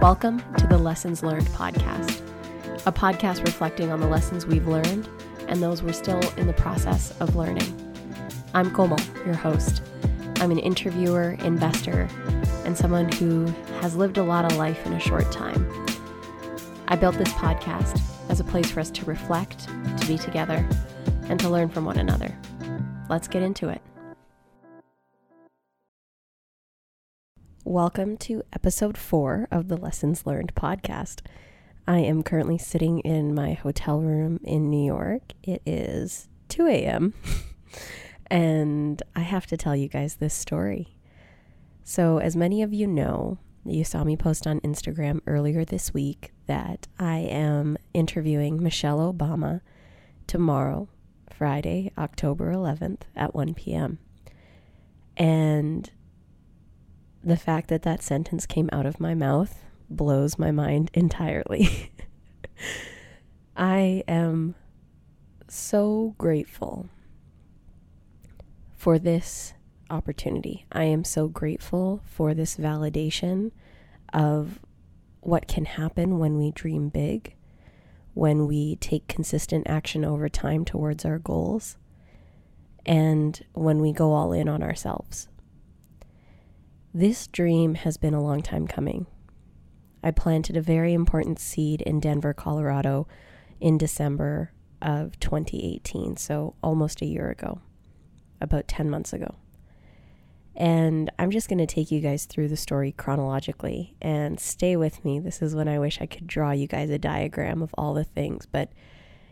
Welcome to the Lessons Learned podcast, a podcast reflecting on the lessons we've learned and those we're still in the process of learning. I'm Komal, your host. I'm an interviewer, investor, and someone who has lived a lot of life in a short time. I built this podcast as a place for us to reflect, to be together, and to learn from one another. Let's get into it. Welcome to episode four of the Lessons Learned podcast. I am currently sitting in my hotel room in New York. It is 2 a.m. and I have to tell you guys this story. So, as many of you know, you saw me post on Instagram earlier this week that I am interviewing Michelle Obama tomorrow, Friday, October 11th at 1 p.m. And the fact that that sentence came out of my mouth blows my mind entirely. I am so grateful for this opportunity. I am so grateful for this validation of what can happen when we dream big, when we take consistent action over time towards our goals, and when we go all in on ourselves. This dream has been a long time coming. I planted a very important seed in Denver, Colorado in December of 2018, so almost a year ago, about 10 months ago. And I'm just going to take you guys through the story chronologically and stay with me. This is when I wish I could draw you guys a diagram of all the things, but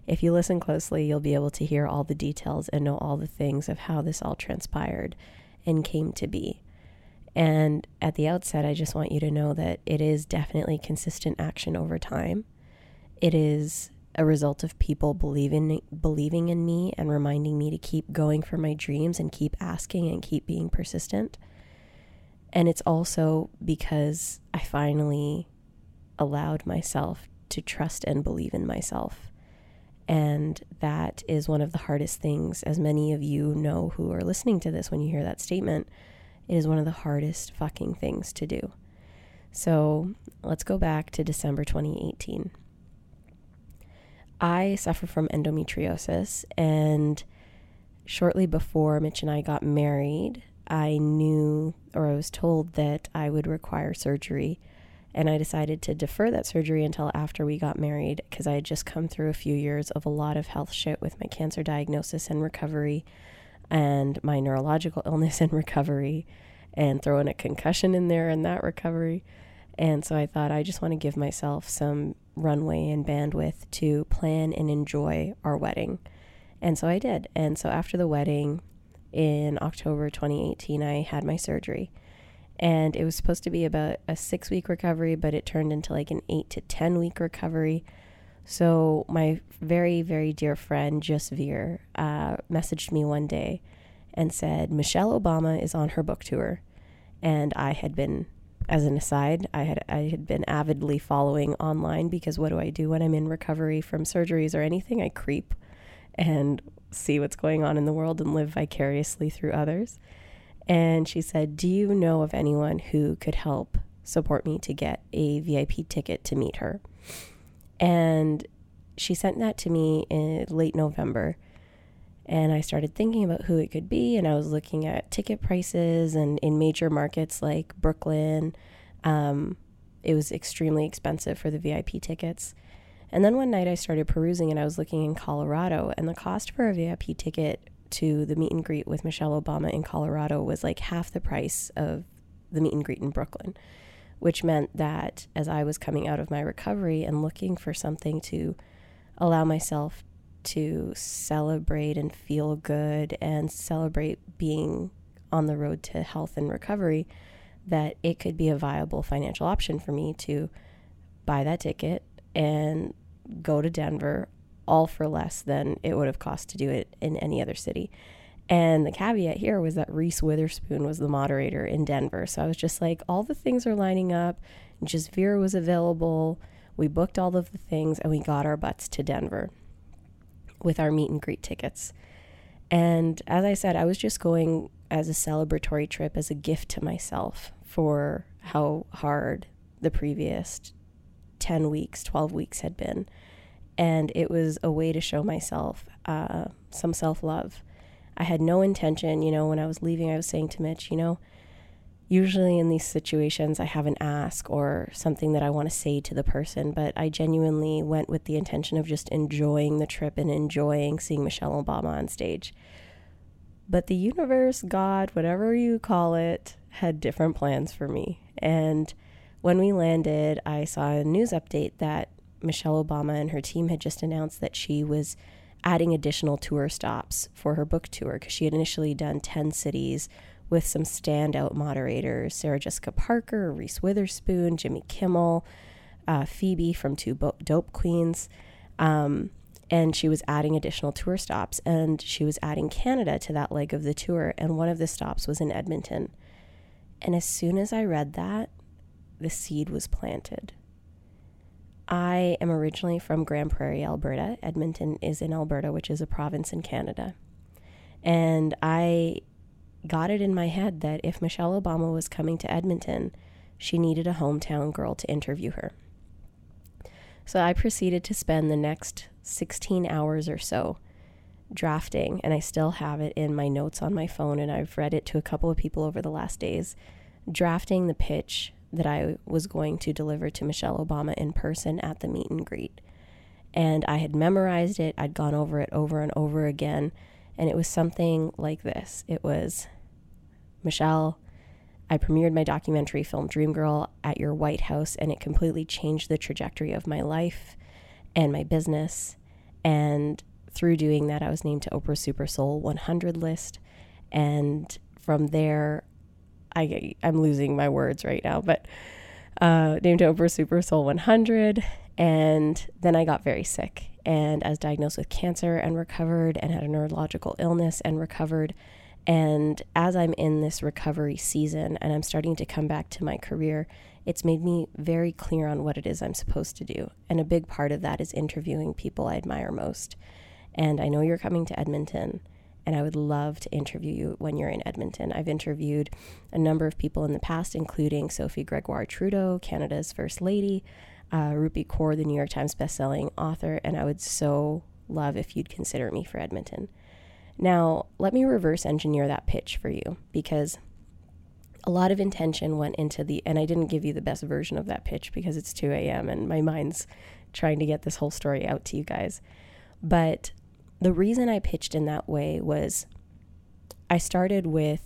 if you listen closely, you'll be able to hear all the details and know all the things of how this all transpired and came to be. And at the outset, I just want you to know that it is definitely consistent action over time. It is a result of people believing believing in me and reminding me to keep going for my dreams and keep asking and keep being persistent. And it's also because I finally allowed myself to trust and believe in myself. And that is one of the hardest things, as many of you know who are listening to this when you hear that statement it is one of the hardest fucking things to do. So let's go back to December 2018. I suffer from endometriosis, and shortly before Mitch and I got married, I knew or I was told that I would require surgery. And I decided to defer that surgery until after we got married because I had just come through a few years of a lot of health shit with my cancer diagnosis and recovery and my neurological illness and recovery and throwing a concussion in there and that recovery. And so I thought I just want to give myself some runway and bandwidth to plan and enjoy our wedding. And so I did. And so after the wedding in October 2018, I had my surgery. And it was supposed to be about a six week recovery, but it turned into like an eight to 10 week recovery. So my very, very dear friend, Jasveer, uh, messaged me one day and said, Michelle Obama is on her book tour. And I had been, as an aside, I had I had been avidly following online because what do I do when I'm in recovery from surgeries or anything? I creep and see what's going on in the world and live vicariously through others. And she said, Do you know of anyone who could help support me to get a VIP ticket to meet her? And she sent that to me in late November. And I started thinking about who it could be. And I was looking at ticket prices and in major markets like Brooklyn. Um, it was extremely expensive for the VIP tickets. And then one night I started perusing and I was looking in Colorado, and the cost for a VIP ticket to the meet and greet with Michelle Obama in Colorado was like half the price of the meet and greet in Brooklyn which meant that as I was coming out of my recovery and looking for something to allow myself to celebrate and feel good and celebrate being on the road to health and recovery, that it could be a viable financial option for me to buy that ticket and go to Denver all for less than it would have cost to do it in any other city. And the caveat here was that Reese Witherspoon was the moderator in Denver. So I was just like, all the things are lining up. Jasveer was available. We booked all of the things and we got our butts to Denver. With our meet and greet tickets. And as I said, I was just going as a celebratory trip, as a gift to myself for how hard the previous 10 weeks, 12 weeks had been. And it was a way to show myself uh, some self love. I had no intention, you know, when I was leaving, I was saying to Mitch, you know, usually in these situations, I have an ask or something that I want to say to the person, but I genuinely went with the intention of just enjoying the trip and enjoying seeing Michelle Obama on stage. But the universe, God, whatever you call it, had different plans for me. And when we landed, I saw a news update that Michelle Obama and her team had just announced that she was adding additional tour stops for her book tour because she had initially done 10 cities with some standout moderators Sarah Jessica Parker, Reese Witherspoon, Jimmy Kimmel, uh, Phoebe from Two Dope Queens. Um, and she was adding additional tour stops and she was adding Canada to that leg of the tour. And one of the stops was in Edmonton. And as soon as I read that, the seed was planted. I am originally from Grande Prairie, Alberta. Edmonton is in Alberta, which is a province in Canada. And I got it in my head that if Michelle Obama was coming to Edmonton, she needed a hometown girl to interview her. So I proceeded to spend the next 16 hours or so drafting, and I still have it in my notes on my phone, and I've read it to a couple of people over the last days, drafting the pitch that I was going to deliver to Michelle Obama in person at the meet and greet. And I had memorized it, I'd gone over it over and over again and it was something like this it was Michelle, I premiered my documentary film Dream Girl at your White House, and it completely changed the trajectory of my life and my business. And through doing that, I was named to Oprah Super Soul 100 list. And from there, I, I'm losing my words right now, but uh, named to Oprah Super Soul 100. And then I got very sick and I was diagnosed with cancer and recovered and had a neurological illness and recovered. And as I'm in this recovery season and I'm starting to come back to my career, it's made me very clear on what it is I'm supposed to do. And a big part of that is interviewing people I admire most. And I know you're coming to Edmonton, and I would love to interview you when you're in Edmonton. I've interviewed a number of people in the past, including Sophie Gregoire Trudeau, Canada's First Lady uh, Rupi Kaur, the New York Times bestselling author, and I would so love if you'd consider me for Edmonton. Now, let me reverse engineer that pitch for you because a lot of intention went into the, and I didn't give you the best version of that pitch because it's 2 a.m. and my mind's trying to get this whole story out to you guys. But the reason I pitched in that way was I started with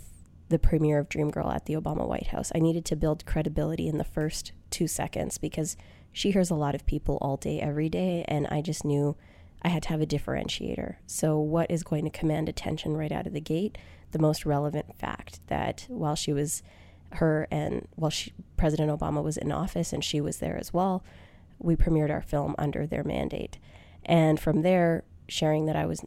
the premiere of Dreamgirl at the Obama White House. I needed to build credibility in the first two seconds because she hears a lot of people all day, every day, and I just knew I had to have a differentiator. So, what is going to command attention right out of the gate? The most relevant fact that while she was her and while she, President Obama was in office and she was there as well, we premiered our film under their mandate. And from there, sharing that I was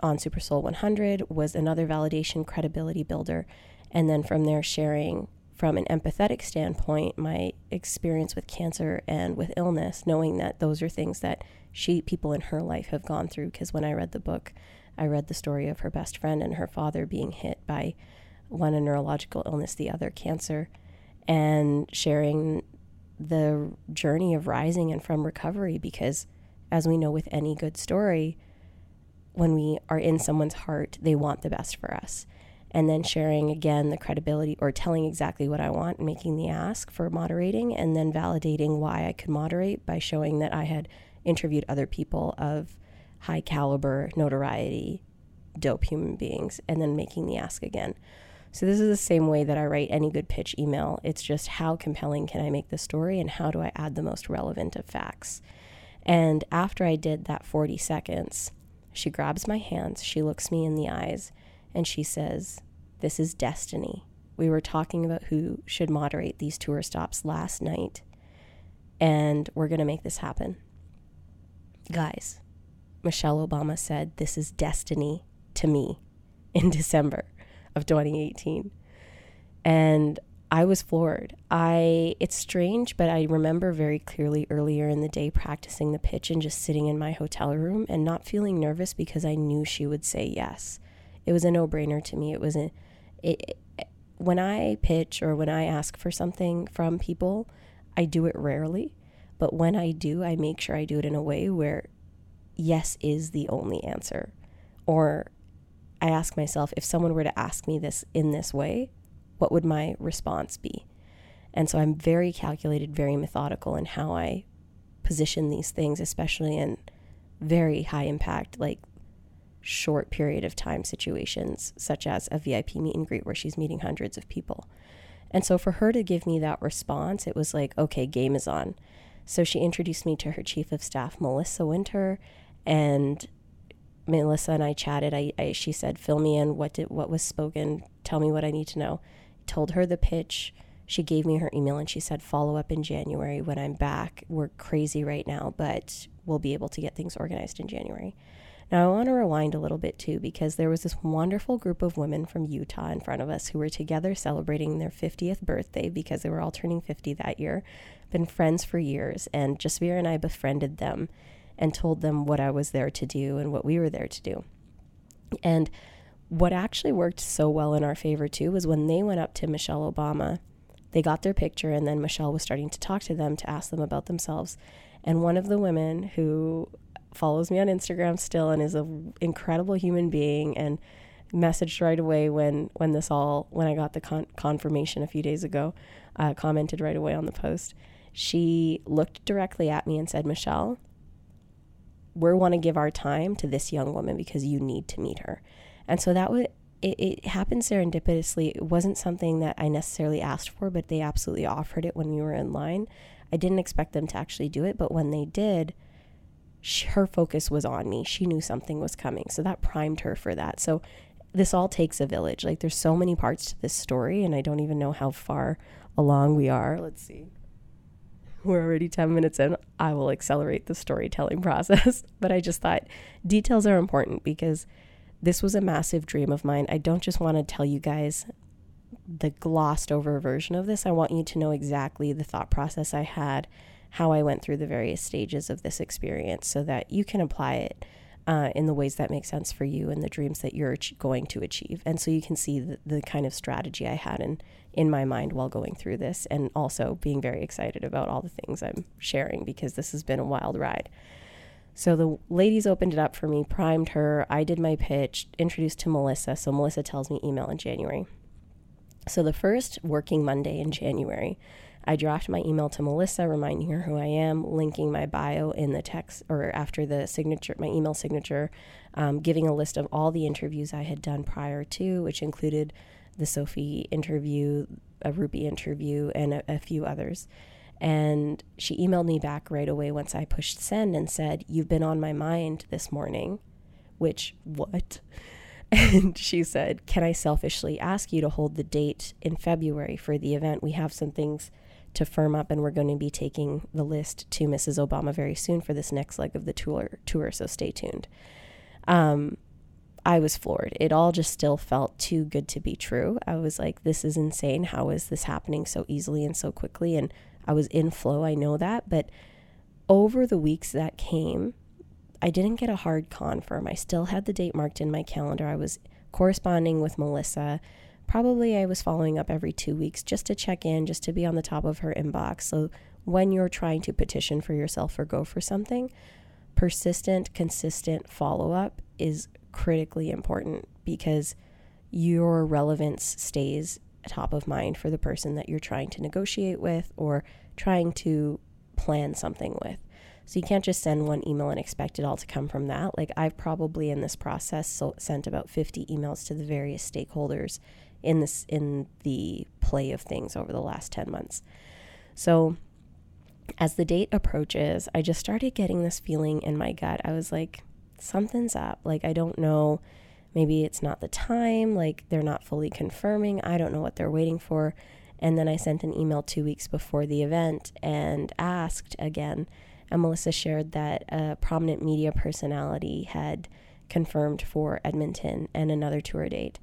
on Super Soul 100 was another validation credibility builder. And then from there, sharing from an empathetic standpoint, my experience with cancer and with illness, knowing that those are things that she, people in her life have gone through. Because when I read the book, I read the story of her best friend and her father being hit by one a neurological illness, the other cancer, and sharing the journey of rising and from recovery. Because as we know with any good story, when we are in someone's heart, they want the best for us and then sharing again the credibility or telling exactly what I want and making the ask for moderating and then validating why I could moderate by showing that I had interviewed other people of high caliber notoriety, dope human beings, and then making the ask again. So, this is the same way that I write any good pitch email. It's just how compelling can I make the story and how do I add the most relevant of facts. And after I did that 40 seconds, she grabs my hands, she looks me in the eyes, and she says, this is destiny. We were talking about who should moderate these tour stops last night, and we're going to make this happen. Guys, Michelle Obama said, This is destiny to me in December of 2018. And I was floored. I it's strange, but I remember very clearly earlier in the day practicing the pitch and just sitting in my hotel room and not feeling nervous because I knew she would say yes. It was a no-brainer to me. It was a it, it when I pitch or when I ask for something from people, I do it rarely, but when I do, I make sure I do it in a way where yes is the only answer. Or I ask myself if someone were to ask me this in this way, what would my response be? And so I'm very calculated, very methodical in how I position these things, especially in very high impact, like short period of time situations, such as a VIP meet and greet where she's meeting hundreds of people. And so for her to give me that response, it was like, okay, game is on. So she introduced me to her chief of staff, Melissa Winter, and Melissa and I chatted. I, I she said, "Fill me in. What did what was spoken? Tell me what I need to know." told her the pitch. She gave me her email and she said, follow up in January when I'm back. We're crazy right now, but we'll be able to get things organized in January. Now, I want to rewind a little bit too, because there was this wonderful group of women from Utah in front of us who were together celebrating their 50th birthday because they were all turning 50 that year, been friends for years. And Jasvir and I befriended them and told them what I was there to do and what we were there to do. And what actually worked so well in our favor too was when they went up to Michelle Obama, they got their picture, and then Michelle was starting to talk to them to ask them about themselves. And one of the women who follows me on Instagram still and is an incredible human being and messaged right away when when this all when I got the con- confirmation a few days ago, uh, commented right away on the post. She looked directly at me and said, "Michelle, we want to give our time to this young woman because you need to meet her." And so that would it, it happened serendipitously. It wasn't something that I necessarily asked for, but they absolutely offered it when we were in line. I didn't expect them to actually do it, but when they did, she, her focus was on me. She knew something was coming. So that primed her for that. So this all takes a village. Like there's so many parts to this story, and I don't even know how far along we are. Let's see. We're already 10 minutes in. I will accelerate the storytelling process. but I just thought details are important because this was a massive dream of mine. I don't just want to tell you guys the glossed over version of this. I want you to know exactly the thought process I had, how I went through the various stages of this experience so that you can apply it uh, in the ways that make sense for you and the dreams that you're going to achieve. And so you can see the, the kind of strategy I had in, in my mind while going through this and also being very excited about all the things I'm sharing because this has been a wild ride. So the ladies opened it up for me, primed her. I did my pitch, introduced to Melissa. So Melissa tells me email in January. So the first working Monday in January, I draft my email to Melissa, reminding her who I am, linking my bio in the text or after the signature, my email signature, um, giving a list of all the interviews I had done prior to, which included the Sophie interview, a Rupi interview, and a, a few others. And she emailed me back right away once I pushed send and said, You've been on my mind this morning. Which, what? And she said, Can I selfishly ask you to hold the date in February for the event? We have some things to firm up, and we're going to be taking the list to Mrs. Obama very soon for this next leg of the tour. tour so stay tuned. Um, I was floored. It all just still felt too good to be true. I was like, this is insane. How is this happening so easily and so quickly? And I was in flow, I know that. But over the weeks that came, I didn't get a hard confirm. I still had the date marked in my calendar. I was corresponding with Melissa. Probably I was following up every two weeks just to check in, just to be on the top of her inbox. So when you're trying to petition for yourself or go for something, persistent, consistent follow up is critically important because your relevance stays top of mind for the person that you're trying to negotiate with or trying to plan something with. So you can't just send one email and expect it all to come from that. Like I've probably in this process so sent about 50 emails to the various stakeholders in this in the play of things over the last 10 months. So as the date approaches, I just started getting this feeling in my gut. I was like something's up. Like I don't know maybe it's not the time, like they're not fully confirming. I don't know what they're waiting for. And then I sent an email two weeks before the event and asked again. And Melissa shared that a prominent media personality had confirmed for Edmonton and another tour date.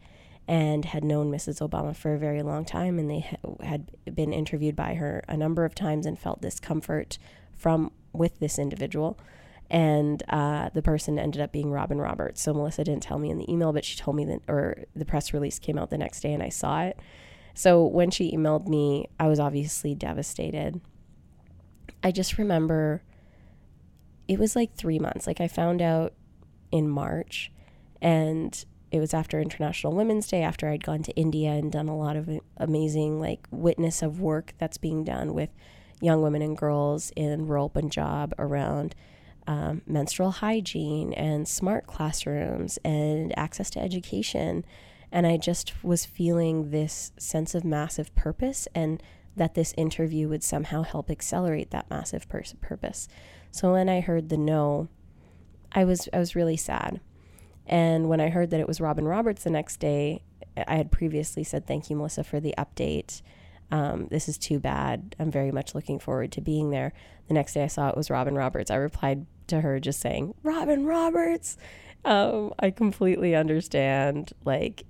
And had known Mrs. Obama for a very long time. And they ha- had been interviewed by her a number of times and felt discomfort from with this individual. And uh, the person ended up being Robin Roberts. So Melissa didn't tell me in the email, but she told me that, or the press release came out the next day and I saw it. So when she emailed me, I was obviously devastated. I just remember it was like three months. Like I found out in March, and it was after International Women's Day, after I'd gone to India and done a lot of amazing, like, witness of work that's being done with young women and girls in rural Punjab around um, menstrual hygiene and smart classrooms and access to education. And I just was feeling this sense of massive purpose and that this interview would somehow help accelerate that massive pers- purpose. So when I heard the no, I was I was really sad. And when I heard that it was Robin Roberts the next day, I had previously said thank you Melissa for the update. Um, this is too bad. I'm very much looking forward to being there. The next day I saw it was Robin Roberts. I replied to her just saying, Robin Roberts. Um, I completely understand. Like,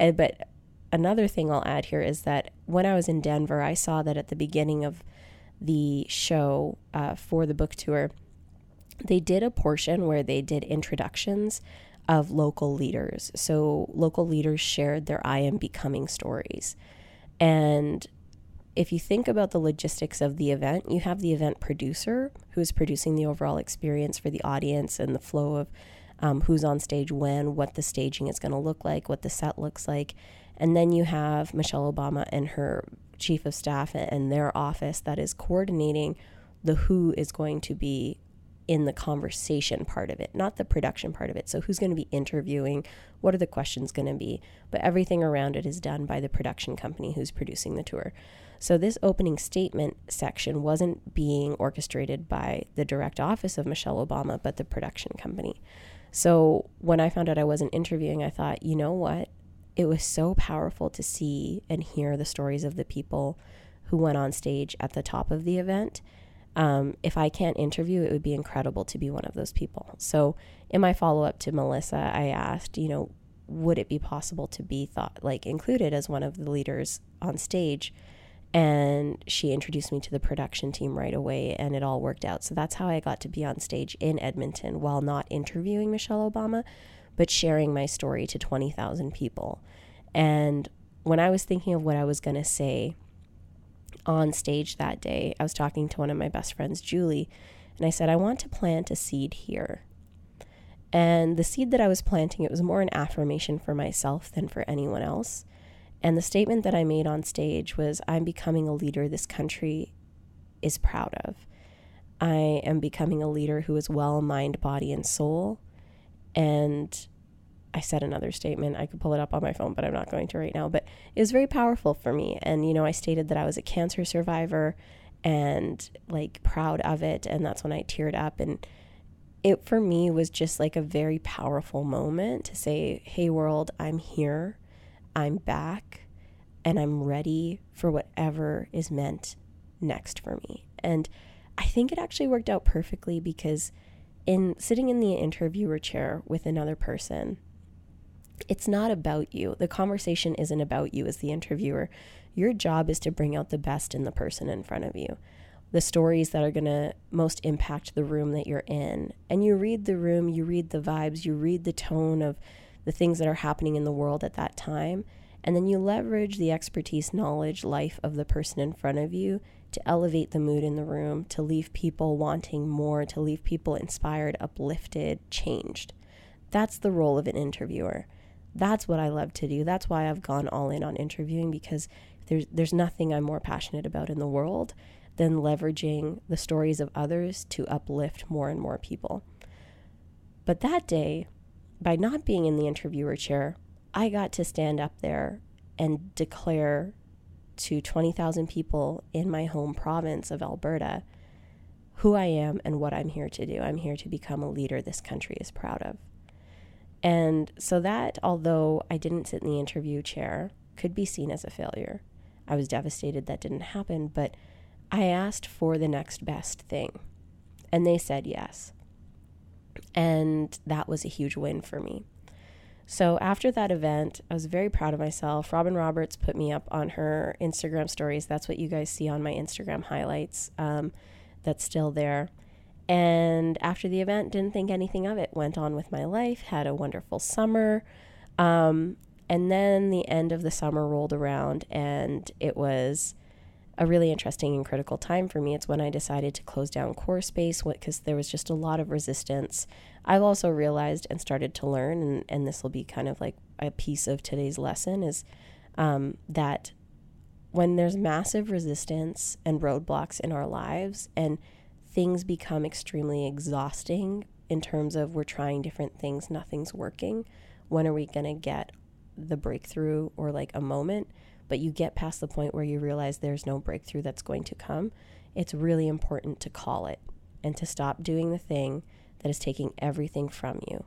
eh, but another thing I'll add here is that when I was in Denver, I saw that at the beginning of the show uh, for the book tour, they did a portion where they did introductions of local leaders. So local leaders shared their I am becoming stories. And if you think about the logistics of the event, you have the event producer who is producing the overall experience for the audience and the flow of um, who's on stage when, what the staging is going to look like, what the set looks like. And then you have Michelle Obama and her chief of staff and their office that is coordinating the who is going to be in the conversation part of it, not the production part of it. So, who's going to be interviewing? What are the questions going to be? But everything around it is done by the production company who's producing the tour. So, this opening statement section wasn't being orchestrated by the direct office of Michelle Obama, but the production company. So, when I found out I wasn't interviewing, I thought, you know what? it was so powerful to see and hear the stories of the people who went on stage at the top of the event. Um, if I can't interview, it would be incredible to be one of those people. So, in my follow up to Melissa, I asked, you know, would it be possible to be thought like included as one of the leaders on stage? And she introduced me to the production team right away, and it all worked out. So that's how I got to be on stage in Edmonton while not interviewing Michelle Obama, but sharing my story to 20,000 people. And when I was thinking of what I was going to say on stage that day, I was talking to one of my best friends, Julie, and I said, I want to plant a seed here. And the seed that I was planting, it was more an affirmation for myself than for anyone else. And the statement that I made on stage was, I'm becoming a leader this country is proud of. I am becoming a leader who is well mind, body, and soul. And I said another statement. I could pull it up on my phone, but I'm not going to right now. But it was very powerful for me. And, you know, I stated that I was a cancer survivor and like proud of it. And that's when I teared up. And it for me was just like a very powerful moment to say, hey, world, I'm here. I'm back. And I'm ready for whatever is meant next for me. And I think it actually worked out perfectly because in sitting in the interviewer chair with another person, it's not about you. The conversation isn't about you as the interviewer. Your job is to bring out the best in the person in front of you. The stories that are going to most impact the room that you're in. And you read the room, you read the vibes, you read the tone of the things that are happening in the world at that time. And then you leverage the expertise, knowledge, life of the person in front of you to elevate the mood in the room, to leave people wanting more, to leave people inspired, uplifted, changed. That's the role of an interviewer. That's what I love to do. That's why I've gone all in on interviewing because there's there's nothing I'm more passionate about in the world than leveraging the stories of others to uplift more and more people. But that day, by not being in the interviewer chair, I got to stand up there and declare to 20,000 people in my home province of Alberta who I am and what I'm here to do. I'm here to become a leader this country is proud of. And so that, although I didn't sit in the interview chair, could be seen as a failure. I was devastated that didn't happen, but I asked for the next best thing. And they said yes. And that was a huge win for me. So after that event, I was very proud of myself. Robin Roberts put me up on her Instagram stories. That's what you guys see on my Instagram highlights. Um, that's still there. And after the event, didn't think anything of it. Went on with my life, had a wonderful summer. Um, and then the end of the summer rolled around, and it was a really interesting and critical time for me. It's when I decided to close down core space because there was just a lot of resistance. I've also realized and started to learn, and, and this will be kind of like a piece of today's lesson, is um, that when there's massive resistance and roadblocks in our lives and things become extremely exhausting in terms of we're trying different things, nothing's working, when are we going to get the breakthrough or like a moment? But you get past the point where you realize there's no breakthrough that's going to come. It's really important to call it and to stop doing the thing that is taking everything from you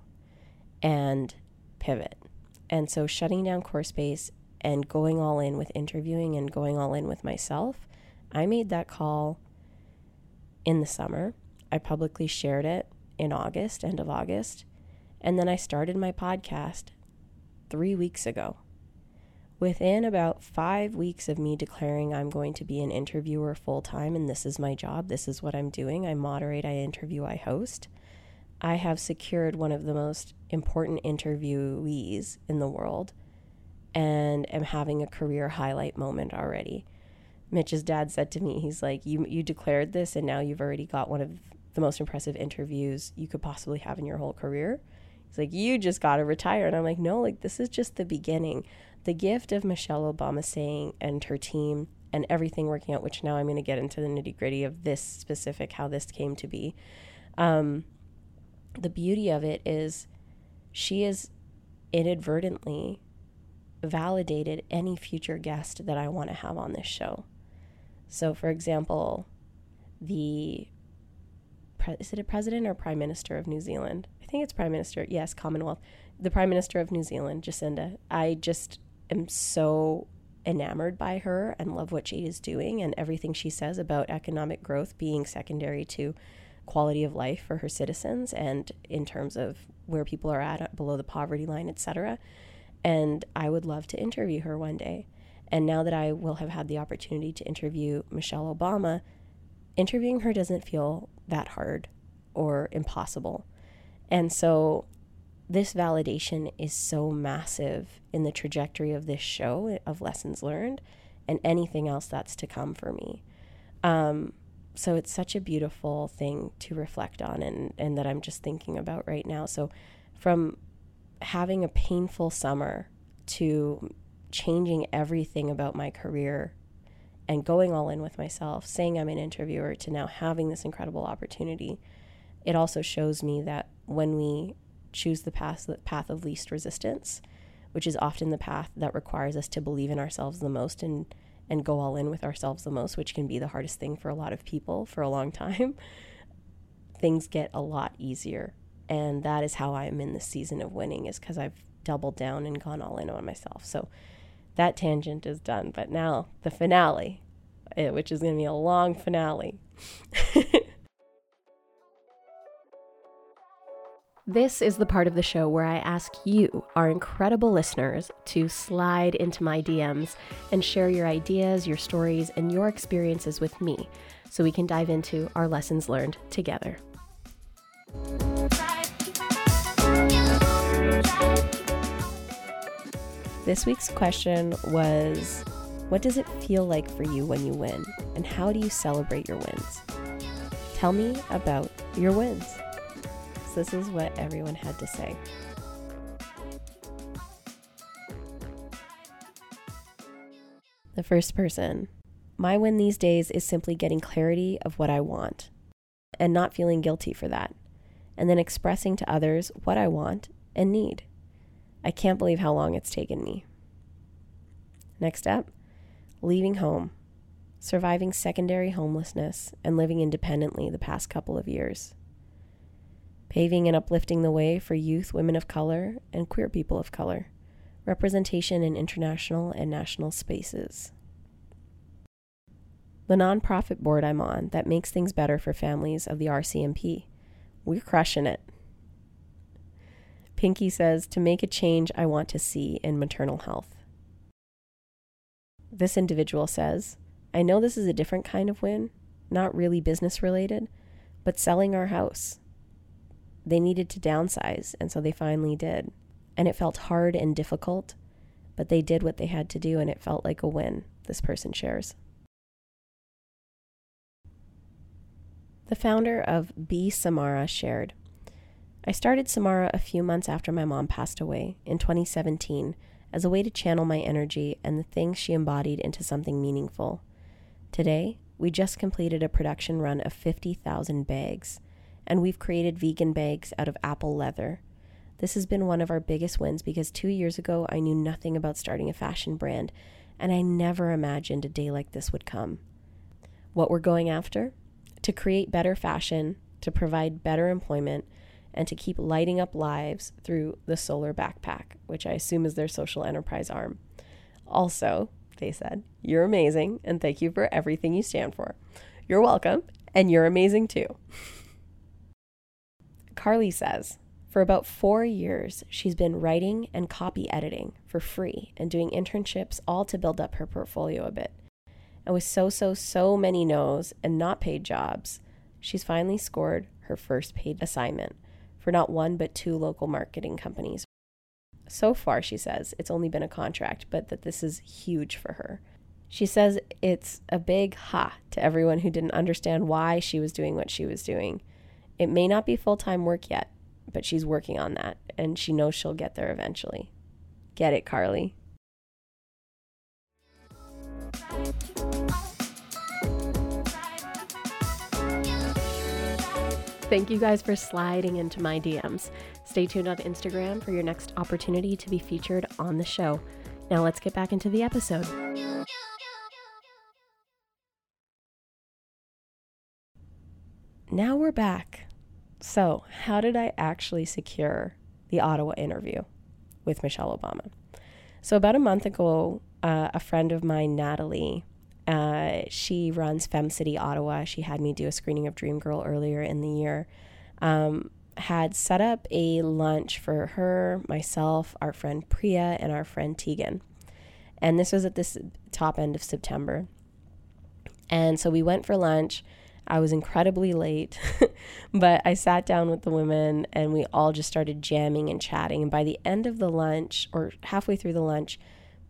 and pivot. And so shutting down core space and going all in with interviewing and going all in with myself, I made that call in the summer. I publicly shared it in August, end of August. And then I started my podcast three weeks ago. Within about five weeks of me declaring I'm going to be an interviewer full time and this is my job, this is what I'm doing, I moderate, I interview, I host, I have secured one of the most important interviewees in the world and am having a career highlight moment already. Mitch's dad said to me, he's like, "You you declared this, and now you've already got one of the most impressive interviews you could possibly have in your whole career." He's like, "You just got to retire," and I'm like, "No, like this is just the beginning. The gift of Michelle Obama saying and her team and everything working out. Which now I'm going to get into the nitty gritty of this specific how this came to be. Um, the beauty of it is, she is inadvertently validated any future guest that I want to have on this show. So, for example, the is it a president or prime minister of New Zealand? I think it's prime minister. Yes, Commonwealth. The prime minister of New Zealand, Jacinda. I just am so enamored by her and love what she is doing and everything she says about economic growth being secondary to quality of life for her citizens and in terms of where people are at below the poverty line, etc. And I would love to interview her one day. And now that I will have had the opportunity to interview Michelle Obama, interviewing her doesn't feel that hard or impossible. And so this validation is so massive in the trajectory of this show of lessons learned and anything else that's to come for me. Um, so it's such a beautiful thing to reflect on and, and that I'm just thinking about right now. So from having a painful summer to changing everything about my career and going all in with myself, saying I'm an interviewer, to now having this incredible opportunity, it also shows me that when we choose the path, the path of least resistance, which is often the path that requires us to believe in ourselves the most and and go all in with ourselves the most, which can be the hardest thing for a lot of people for a long time, things get a lot easier. And that is how I am in this season of winning, is because I've doubled down and gone all in on myself. So that tangent is done. But now the finale, eh, which is going to be a long finale. This is the part of the show where I ask you, our incredible listeners, to slide into my DMs and share your ideas, your stories, and your experiences with me so we can dive into our lessons learned together. This week's question was What does it feel like for you when you win? And how do you celebrate your wins? Tell me about your wins. So, this is what everyone had to say. The first person My win these days is simply getting clarity of what I want and not feeling guilty for that, and then expressing to others what I want and need. I can't believe how long it's taken me. Next up, leaving home, surviving secondary homelessness, and living independently the past couple of years. Paving and uplifting the way for youth, women of color, and queer people of color, representation in international and national spaces. The nonprofit board I'm on that makes things better for families of the RCMP. We're crushing it Pinky says, to make a change I want to see in maternal health. This individual says, I know this is a different kind of win, not really business related, but selling our house. They needed to downsize, and so they finally did. And it felt hard and difficult, but they did what they had to do, and it felt like a win, this person shares. The founder of B Samara shared I started Samara a few months after my mom passed away in 2017 as a way to channel my energy and the things she embodied into something meaningful. Today, we just completed a production run of 50,000 bags, and we've created vegan bags out of apple leather. This has been one of our biggest wins because two years ago I knew nothing about starting a fashion brand, and I never imagined a day like this would come. What we're going after? To create better fashion, to provide better employment, and to keep lighting up lives through the solar backpack, which I assume is their social enterprise arm. Also, they said, You're amazing, and thank you for everything you stand for. You're welcome, and you're amazing too. Carly says, for about four years, she's been writing and copy editing for free and doing internships all to build up her portfolio a bit. And with so, so, so many no's and not paid jobs, she's finally scored her first paid assignment for not one but two local marketing companies. So far, she says, it's only been a contract, but that this is huge for her. She says it's a big ha to everyone who didn't understand why she was doing what she was doing. It may not be full time work yet, but she's working on that, and she knows she'll get there eventually. Get it, Carly. Thank you guys for sliding into my DMs. Stay tuned on Instagram for your next opportunity to be featured on the show. Now let's get back into the episode. Now we're back. So, how did I actually secure the Ottawa interview with Michelle Obama? So, about a month ago, uh, a friend of mine, Natalie, uh, she runs Fem City Ottawa. She had me do a screening of Dream Girl earlier in the year. Um, had set up a lunch for her, myself, our friend Priya, and our friend Tegan. And this was at this top end of September. And so we went for lunch. I was incredibly late, but I sat down with the women and we all just started jamming and chatting. And by the end of the lunch, or halfway through the lunch,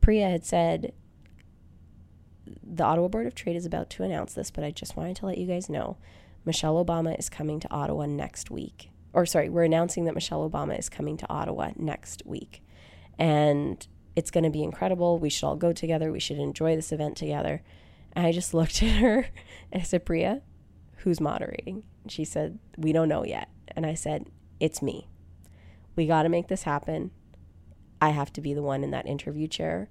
Priya had said, the Ottawa Board of Trade is about to announce this, but I just wanted to let you guys know Michelle Obama is coming to Ottawa next week. Or, sorry, we're announcing that Michelle Obama is coming to Ottawa next week. And it's going to be incredible. We should all go together. We should enjoy this event together. And I just looked at her and I said, Priya, who's moderating? She said, We don't know yet. And I said, It's me. We got to make this happen. I have to be the one in that interview chair.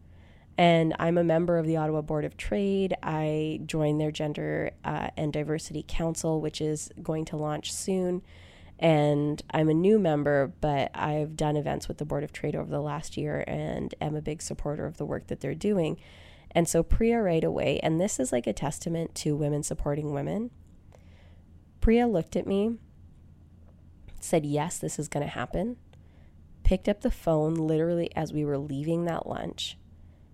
And I'm a member of the Ottawa Board of Trade. I joined their Gender uh, and Diversity Council, which is going to launch soon. And I'm a new member, but I've done events with the Board of Trade over the last year and am a big supporter of the work that they're doing. And so, Priya, right away, and this is like a testament to women supporting women. Priya looked at me, said, Yes, this is going to happen, picked up the phone literally as we were leaving that lunch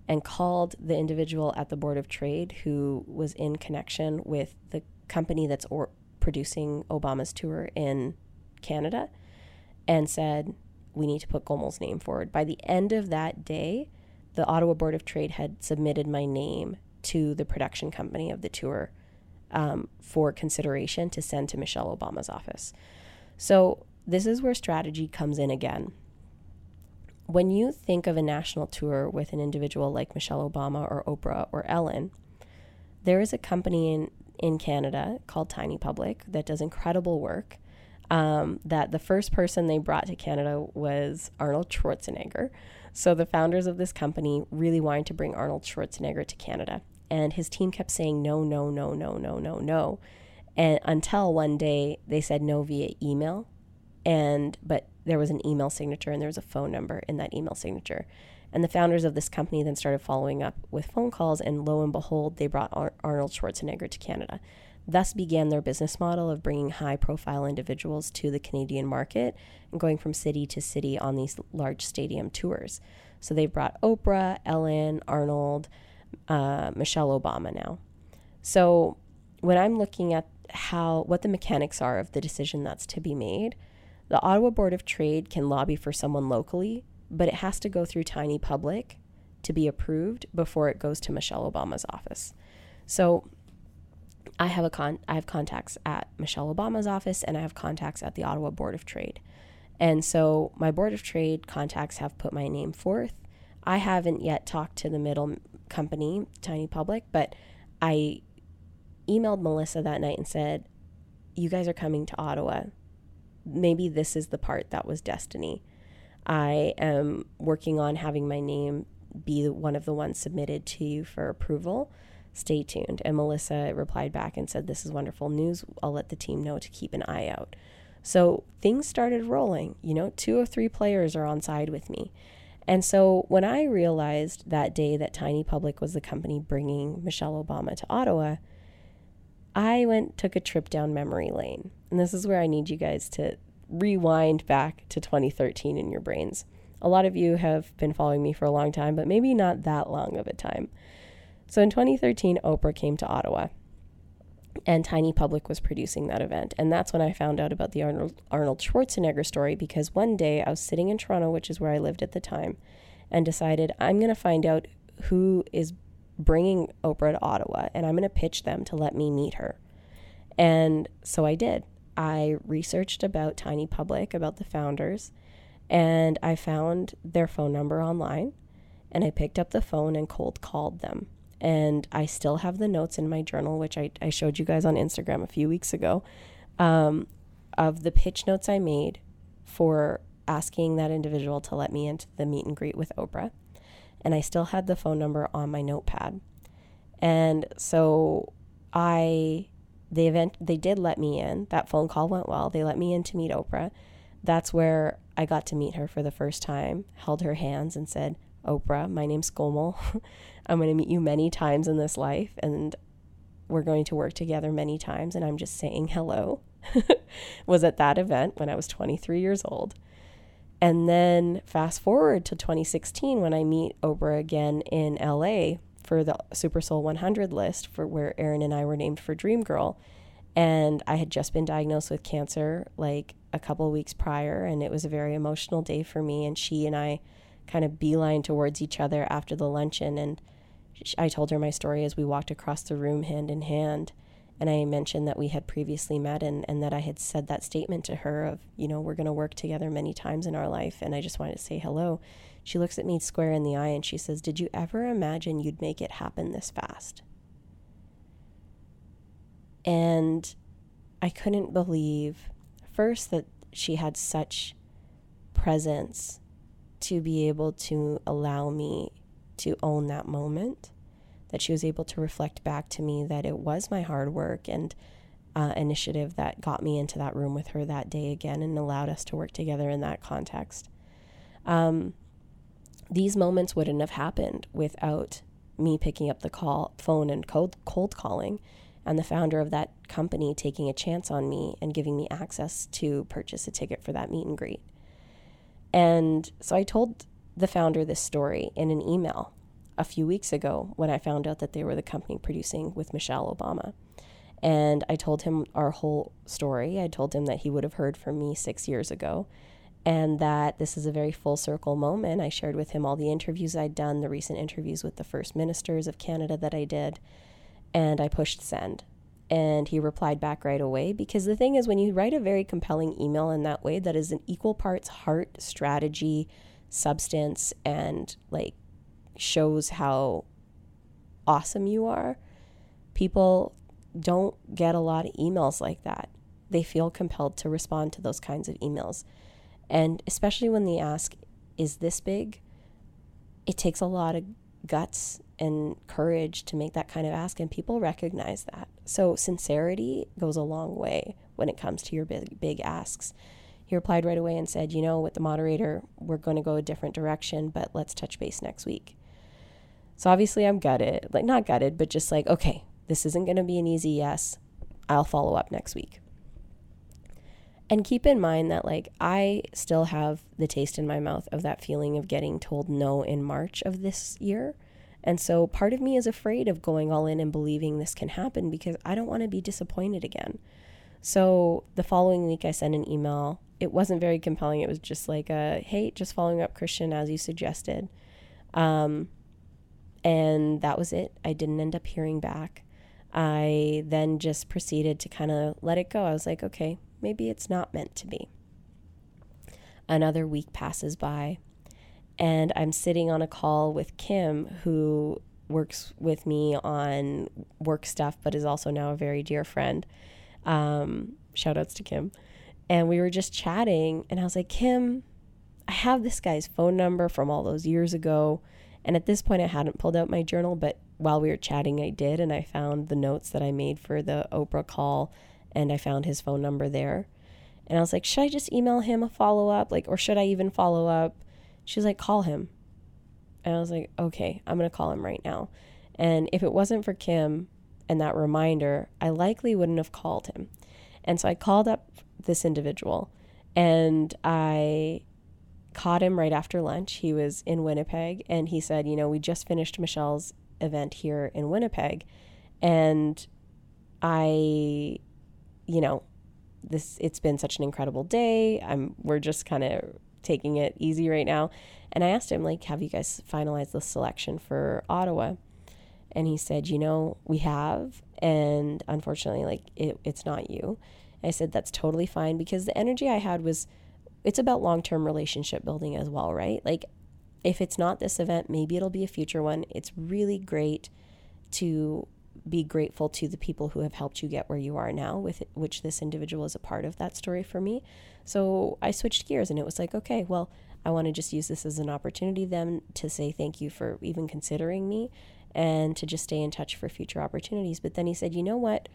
and called the individual at the Board of Trade who was in connection with the company that's or- producing Obama's tour in Canada and said, We need to put Komal's name forward. By the end of that day, the Ottawa Board of Trade had submitted my name to the production company of the tour um, for consideration to send to Michelle Obama's office. So, this is where strategy comes in again when you think of a national tour with an individual like Michelle Obama or Oprah or Ellen, there is a company in, in Canada called Tiny Public that does incredible work. Um, that the first person they brought to Canada was Arnold Schwarzenegger. So the founders of this company really wanted to bring Arnold Schwarzenegger to Canada. And his team kept saying no, no, no, no, no, no, no. And until one day they said no via email. And but there was an email signature and there was a phone number in that email signature. And the founders of this company then started following up with phone calls, and lo and behold, they brought Ar- Arnold Schwarzenegger to Canada. Thus began their business model of bringing high profile individuals to the Canadian market and going from city to city on these large stadium tours. So they brought Oprah, Ellen, Arnold, uh, Michelle Obama now. So when I'm looking at how what the mechanics are of the decision that's to be made, the Ottawa Board of Trade can lobby for someone locally, but it has to go through Tiny Public to be approved before it goes to Michelle Obama's office. So I have a con I have contacts at Michelle Obama's office and I have contacts at the Ottawa Board of Trade. And so my Board of Trade contacts have put my name forth. I haven't yet talked to the middle company, Tiny Public, but I emailed Melissa that night and said, You guys are coming to Ottawa. Maybe this is the part that was destiny. I am working on having my name be one of the ones submitted to you for approval. Stay tuned. And Melissa replied back and said, This is wonderful news. I'll let the team know to keep an eye out. So things started rolling. You know, two or three players are on side with me. And so when I realized that day that Tiny Public was the company bringing Michelle Obama to Ottawa, I went took a trip down memory lane. And this is where I need you guys to rewind back to 2013 in your brains. A lot of you have been following me for a long time, but maybe not that long of a time. So in 2013, Oprah came to Ottawa and Tiny Public was producing that event. And that's when I found out about the Arnold, Arnold Schwarzenegger story because one day I was sitting in Toronto, which is where I lived at the time, and decided I'm going to find out who is bringing Oprah to Ottawa and I'm going to pitch them to let me meet her. And so I did. I researched about Tiny Public, about the founders, and I found their phone number online. And I picked up the phone and cold called them. And I still have the notes in my journal, which I, I showed you guys on Instagram a few weeks ago, um, of the pitch notes I made for asking that individual to let me into the meet and greet with Oprah and I still had the phone number on my notepad. And so I the event they did let me in. That phone call went well. They let me in to meet Oprah. That's where I got to meet her for the first time, held her hands and said, "Oprah, my name's Komal. I'm going to meet you many times in this life and we're going to work together many times and I'm just saying hello." was at that event when I was 23 years old. And then fast forward to 2016 when I meet Oprah again in LA for the Super Soul 100 list for where Erin and I were named for Dream Girl. And I had just been diagnosed with cancer like a couple weeks prior, and it was a very emotional day for me. And she and I kind of beeline towards each other after the luncheon. And I told her my story as we walked across the room hand in hand and I mentioned that we had previously met and, and that I had said that statement to her of, you know, we're going to work together many times in our life and I just wanted to say hello. She looks at me square in the eye and she says, Did you ever imagine you'd make it happen this fast? And I couldn't believe, first, that she had such presence to be able to allow me to own that moment that she was able to reflect back to me that it was my hard work and uh, initiative that got me into that room with her that day again and allowed us to work together in that context. Um, these moments wouldn't have happened without me picking up the call phone and cold, cold calling and the founder of that company taking a chance on me and giving me access to purchase a ticket for that meet and greet. And so I told the founder this story in an email a few weeks ago when I found out that they were the company producing with Michelle Obama. And I told him our whole story. I told him that he would have heard from me six years ago and that this is a very full circle moment. I shared with him all the interviews I'd done, the recent interviews with the first ministers of Canada that I did, and I pushed send. And he replied back right away because the thing is, when you write a very compelling email in that way, that is an equal parts heart, strategy, substance, and like shows how awesome you are, people don't get a lot of emails like that. They feel compelled to respond to those kinds of emails. And especially when they ask, Is this big? It takes a lot of guts and courage to make that kind of ask, and people recognize that. So, sincerity goes a long way when it comes to your big, big asks. He replied right away and said, You know, with the moderator, we're going to go a different direction, but let's touch base next week. So obviously I'm gutted, like not gutted, but just like, okay, this isn't going to be an easy yes. I'll follow up next week. And keep in mind that, like, I still have the taste in my mouth of that feeling of getting told no in March of this year. And so part of me is afraid of going all in and believing this can happen because I don't want to be disappointed again. So the following week, I sent an email. It wasn't very compelling. It was just like, a, hey, just following up, Christian, as you suggested. Um, and that was it. I didn't end up hearing back. I then just proceeded to kind of let it go. I was like, okay, maybe it's not meant to be. Another week passes by, and I'm sitting on a call with Kim, who works with me on work stuff, but is also now a very dear friend. Um, shout outs to Kim. And we were just chatting, and I was like, Kim, I have this guy's phone number from all those years ago. And at this point, I hadn't pulled out my journal, but while we were chatting, I did. And I found the notes that I made for the Oprah call and I found his phone number there. And I was like, should I just email him a follow up? Like, or should I even follow up? She's like, call him. And I was like, okay, I'm going to call him right now. And if it wasn't for Kim and that reminder, I likely wouldn't have called him. And so I called up this individual and I caught him right after lunch. He was in Winnipeg and he said, You know, we just finished Michelle's event here in Winnipeg. And I you know, this it's been such an incredible day. I'm we're just kind of taking it easy right now. And I asked him like, "Have you guys finalized the selection for Ottawa?" And he said, "You know, we have, and unfortunately, like it, it's not you." I said, "That's totally fine because the energy I had was, it's about long-term relationship building as well, right? Like, if it's not this event, maybe it'll be a future one. It's really great to be grateful to the people who have helped you get where you are now, with which this individual is a part of that story for me. So I switched gears and it was like, okay, well, I want to just use this as an opportunity then to say thank you for even considering me and to just stay in touch for future opportunities. But then he said, you know what?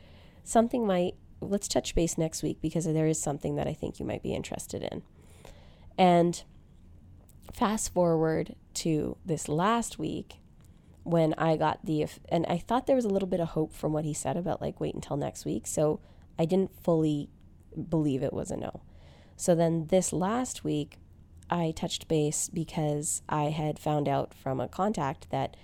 Something might, let's touch base next week because there is something that I think you might be interested in. And fast forward to this last week, when I got the, and I thought there was a little bit of hope from what he said about like wait until next week. So I didn't fully believe it was a no. So then this last week, I touched base because I had found out from a contact that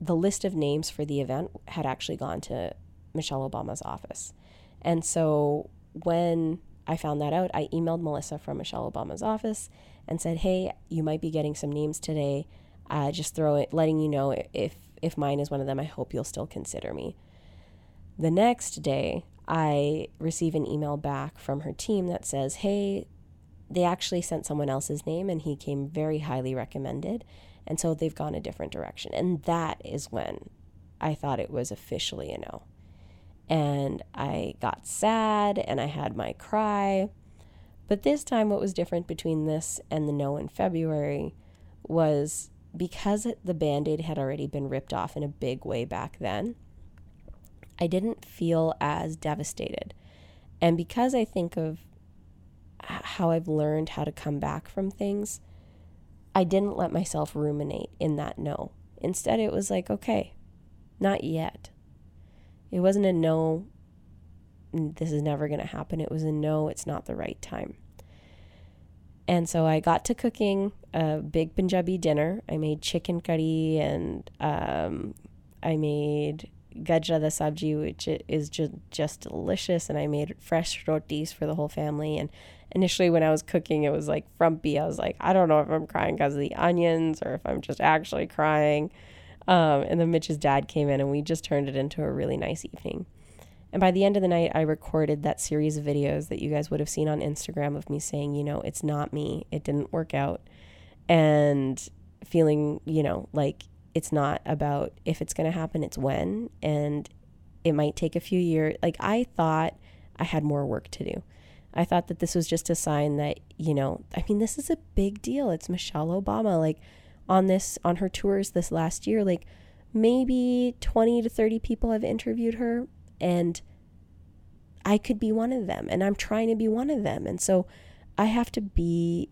the list of names for the event had actually gone to Michelle Obama's office. And so when I found that out, I emailed Melissa from Michelle Obama's office and said, Hey, you might be getting some names today uh, just throw it, letting you know if if mine is one of them. I hope you'll still consider me. The next day, I receive an email back from her team that says, "Hey, they actually sent someone else's name, and he came very highly recommended, and so they've gone a different direction." And that is when I thought it was officially a no. And I got sad and I had my cry. But this time, what was different between this and the no in February was because the band aid had already been ripped off in a big way back then, I didn't feel as devastated. And because I think of how I've learned how to come back from things, I didn't let myself ruminate in that no. Instead, it was like, okay, not yet. It wasn't a no, this is never going to happen. It was a no, it's not the right time. And so I got to cooking a big Punjabi dinner. I made chicken curry and um, I made gajra da sabji, which is just, just delicious. And I made fresh rotis for the whole family. And initially, when I was cooking, it was like frumpy. I was like, I don't know if I'm crying because of the onions or if I'm just actually crying. Um, and then Mitch's dad came in and we just turned it into a really nice evening. And by the end of the night, I recorded that series of videos that you guys would have seen on Instagram of me saying, you know, it's not me, it didn't work out. And feeling, you know, like it's not about if it's going to happen, it's when. And it might take a few years. Like I thought I had more work to do. I thought that this was just a sign that, you know, I mean, this is a big deal. It's Michelle Obama. Like on this, on her tours this last year, like maybe 20 to 30 people have interviewed her and I could be one of them and I'm trying to be one of them. And so I have to be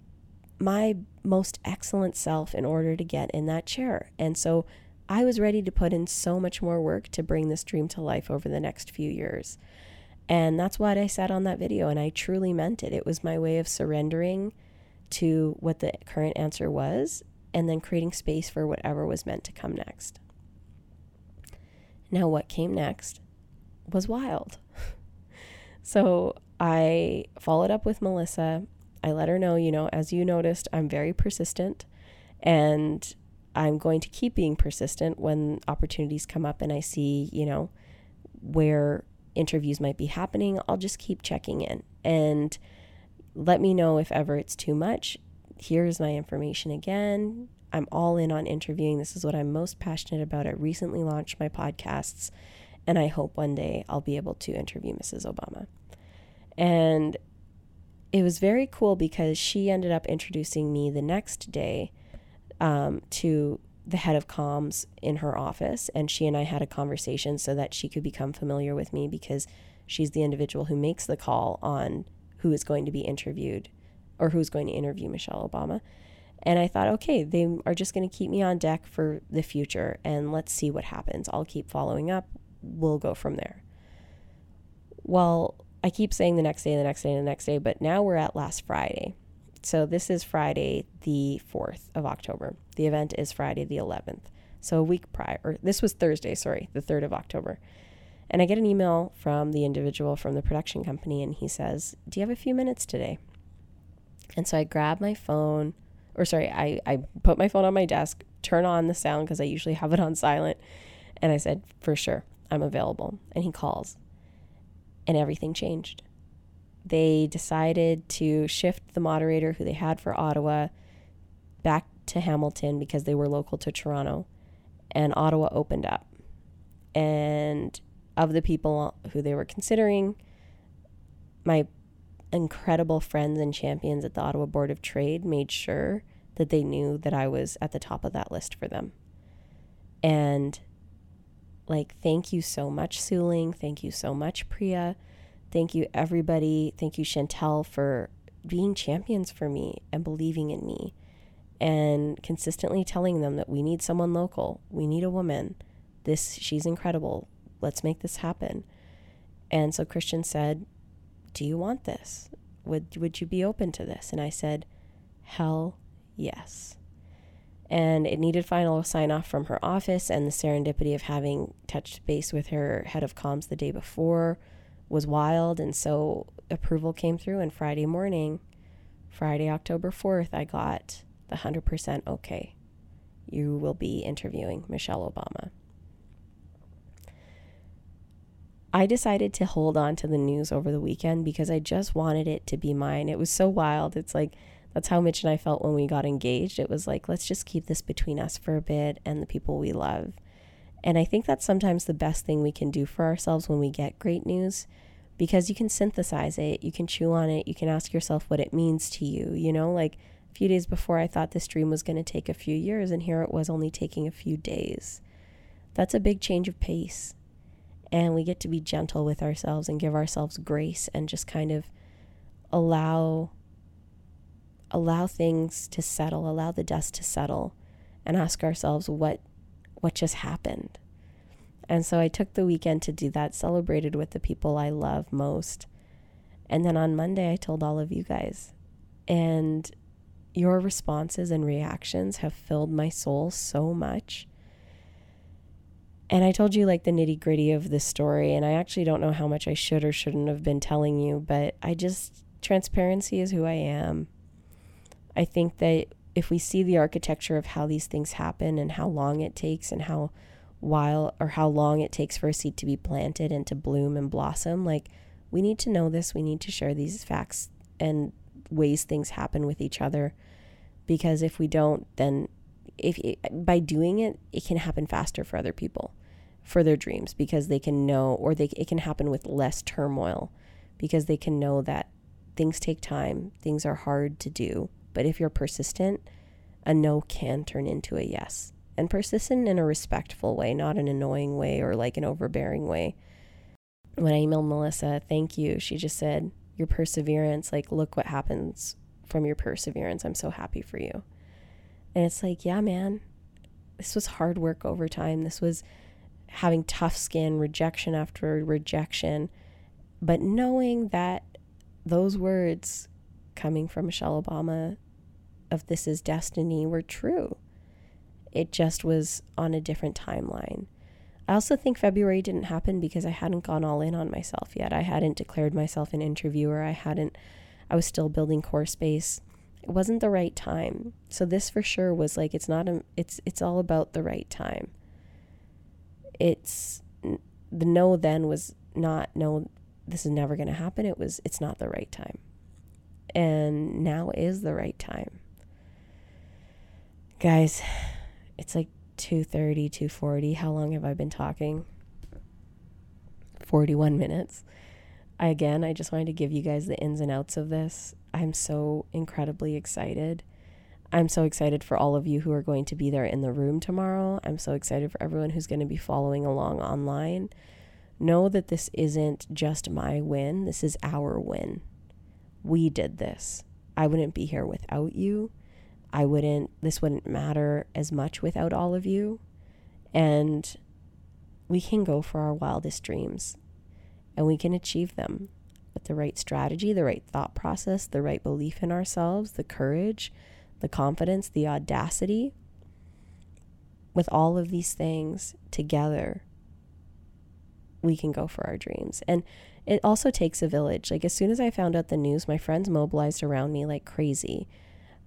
my most excellent self in order to get in that chair. And so I was ready to put in so much more work to bring this dream to life over the next few years. And that's what I said on that video. And I truly meant it. It was my way of surrendering to what the current answer was and then creating space for whatever was meant to come next. Now, what came next was wild. so I followed up with Melissa. I let her know, you know, as you noticed, I'm very persistent and I'm going to keep being persistent when opportunities come up and I see, you know, where interviews might be happening. I'll just keep checking in and let me know if ever it's too much. Here's my information again. I'm all in on interviewing. This is what I'm most passionate about. I recently launched my podcasts, and I hope one day I'll be able to interview Mrs. Obama. And it was very cool because she ended up introducing me the next day um, to the head of comms in her office, and she and I had a conversation so that she could become familiar with me because she's the individual who makes the call on who is going to be interviewed or who's going to interview Michelle Obama. And I thought, okay, they are just going to keep me on deck for the future and let's see what happens. I'll keep following up. We'll go from there. Well, I keep saying the next day, the next day, the next day, but now we're at last Friday. So this is Friday, the 4th of October. The event is Friday, the 11th. So a week prior, or this was Thursday, sorry, the 3rd of October. And I get an email from the individual from the production company, and he says, Do you have a few minutes today? And so I grab my phone, or sorry, I, I put my phone on my desk, turn on the sound because I usually have it on silent. And I said, For sure, I'm available. And he calls, and everything changed they decided to shift the moderator who they had for Ottawa back to Hamilton because they were local to Toronto. And Ottawa opened up. And of the people who they were considering, my incredible friends and champions at the Ottawa Board of Trade made sure that they knew that I was at the top of that list for them. And like, thank you so much, Sueling. Thank you so much, Priya. Thank you, everybody. Thank you, Chantel, for being champions for me and believing in me and consistently telling them that we need someone local. We need a woman. This, she's incredible. Let's make this happen. And so Christian said, Do you want this? Would, would you be open to this? And I said, Hell yes. And it needed final sign off from her office and the serendipity of having touched base with her head of comms the day before was wild. And so approval came through. And Friday morning, Friday, October 4th, I got the 100% okay. You will be interviewing Michelle Obama. I decided to hold on to the news over the weekend because I just wanted it to be mine. It was so wild. It's like, that's how Mitch and I felt when we got engaged. It was like, let's just keep this between us for a bit and the people we love. And I think that's sometimes the best thing we can do for ourselves when we get great news because you can synthesize it, you can chew on it, you can ask yourself what it means to you. You know, like a few days before, I thought this dream was going to take a few years, and here it was only taking a few days. That's a big change of pace. And we get to be gentle with ourselves and give ourselves grace and just kind of allow allow things to settle, allow the dust to settle and ask ourselves what what just happened? And so I took the weekend to do that, celebrated with the people I love most. And then on Monday, I told all of you guys. And your responses and reactions have filled my soul so much. And I told you like the nitty gritty of this story, and I actually don't know how much I should or shouldn't have been telling you, but I just, transparency is who I am. I think that if we see the architecture of how these things happen and how long it takes and how while or how long it takes for a seed to be planted and to bloom and blossom, like we need to know this, we need to share these facts and ways things happen with each other because if we don't then if it, by doing it it can happen faster for other people for their dreams because they can know or they it can happen with less turmoil because they can know that things take time, things are hard to do but if you're persistent, a no can turn into a yes. And persistent in a respectful way, not an annoying way or like an overbearing way. When I emailed Melissa, thank you, she just said, Your perseverance, like, look what happens from your perseverance. I'm so happy for you. And it's like, yeah, man, this was hard work over time. This was having tough skin, rejection after rejection, but knowing that those words coming from Michelle Obama of this is destiny were true. It just was on a different timeline. I also think February didn't happen because I hadn't gone all in on myself yet. I hadn't declared myself an interviewer. I hadn't I was still building core space. It wasn't the right time. So this for sure was like it's not a it's it's all about the right time. It's the no then was not no this is never going to happen. It was it's not the right time. And now is the right time. Guys, it's like 2:30, 2:40. How long have I been talking? 41 minutes. I, again, I just wanted to give you guys the ins and outs of this. I'm so incredibly excited. I'm so excited for all of you who are going to be there in the room tomorrow. I'm so excited for everyone who's going to be following along online. Know that this isn't just my win, this is our win. We did this. I wouldn't be here without you. I wouldn't, this wouldn't matter as much without all of you. And we can go for our wildest dreams and we can achieve them the right strategy, the right thought process, the right belief in ourselves, the courage, the confidence, the audacity. With all of these things together, we can go for our dreams. And it also takes a village. Like, as soon as I found out the news, my friends mobilized around me like crazy.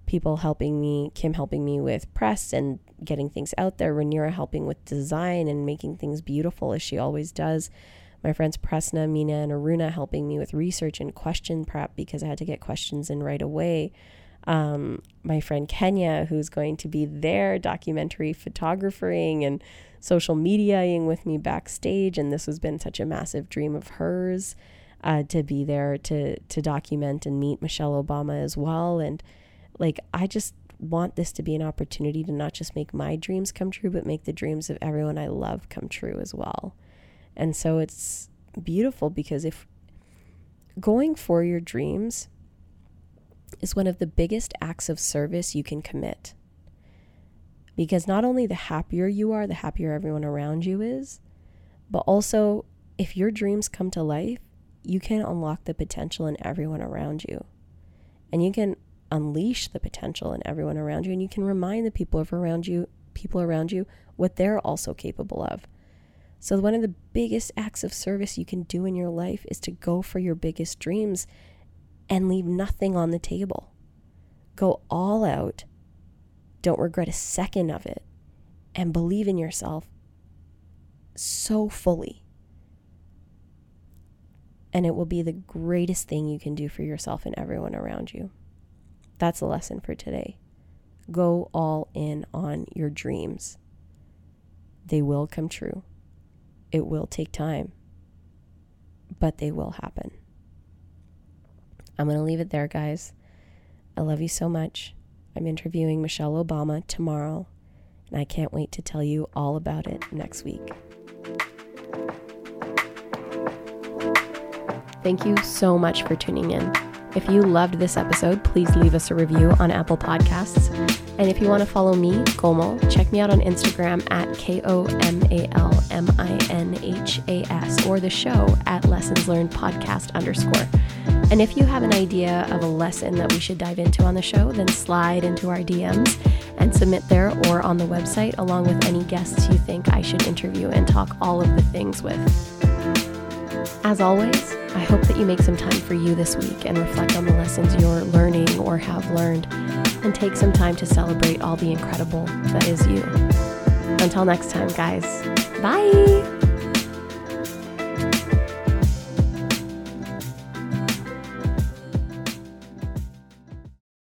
People helping me, Kim helping me with press and getting things out there, Rhaenyra helping with design and making things beautiful as she always does my friends Presna, Mina, and Aruna helping me with research and question prep because I had to get questions in right away. Um, my friend Kenya, who's going to be there documentary photographing and social mediaing with me backstage, and this has been such a massive dream of hers uh, to be there to to document and meet Michelle Obama as well. And like, I just want this to be an opportunity to not just make my dreams come true, but make the dreams of everyone I love come true as well. And so it's beautiful because if going for your dreams is one of the biggest acts of service you can commit. Because not only the happier you are, the happier everyone around you is, but also if your dreams come to life, you can unlock the potential in everyone around you. And you can unleash the potential in everyone around you and you can remind the people around you, people around you what they're also capable of. So, one of the biggest acts of service you can do in your life is to go for your biggest dreams and leave nothing on the table. Go all out. Don't regret a second of it. And believe in yourself so fully. And it will be the greatest thing you can do for yourself and everyone around you. That's the lesson for today. Go all in on your dreams, they will come true. It will take time, but they will happen. I'm going to leave it there, guys. I love you so much. I'm interviewing Michelle Obama tomorrow, and I can't wait to tell you all about it next week. Thank you so much for tuning in. If you loved this episode, please leave us a review on Apple Podcasts. And if you want to follow me, Komal, check me out on Instagram at K O M A L M I N H A S or the show at Lessons Learned Podcast underscore. And if you have an idea of a lesson that we should dive into on the show, then slide into our DMs and submit there or on the website, along with any guests you think I should interview and talk all of the things with. As always, I hope that you make some time for you this week and reflect on the lessons you're learning or have learned, and take some time to celebrate all the incredible that is you. Until next time, guys, bye!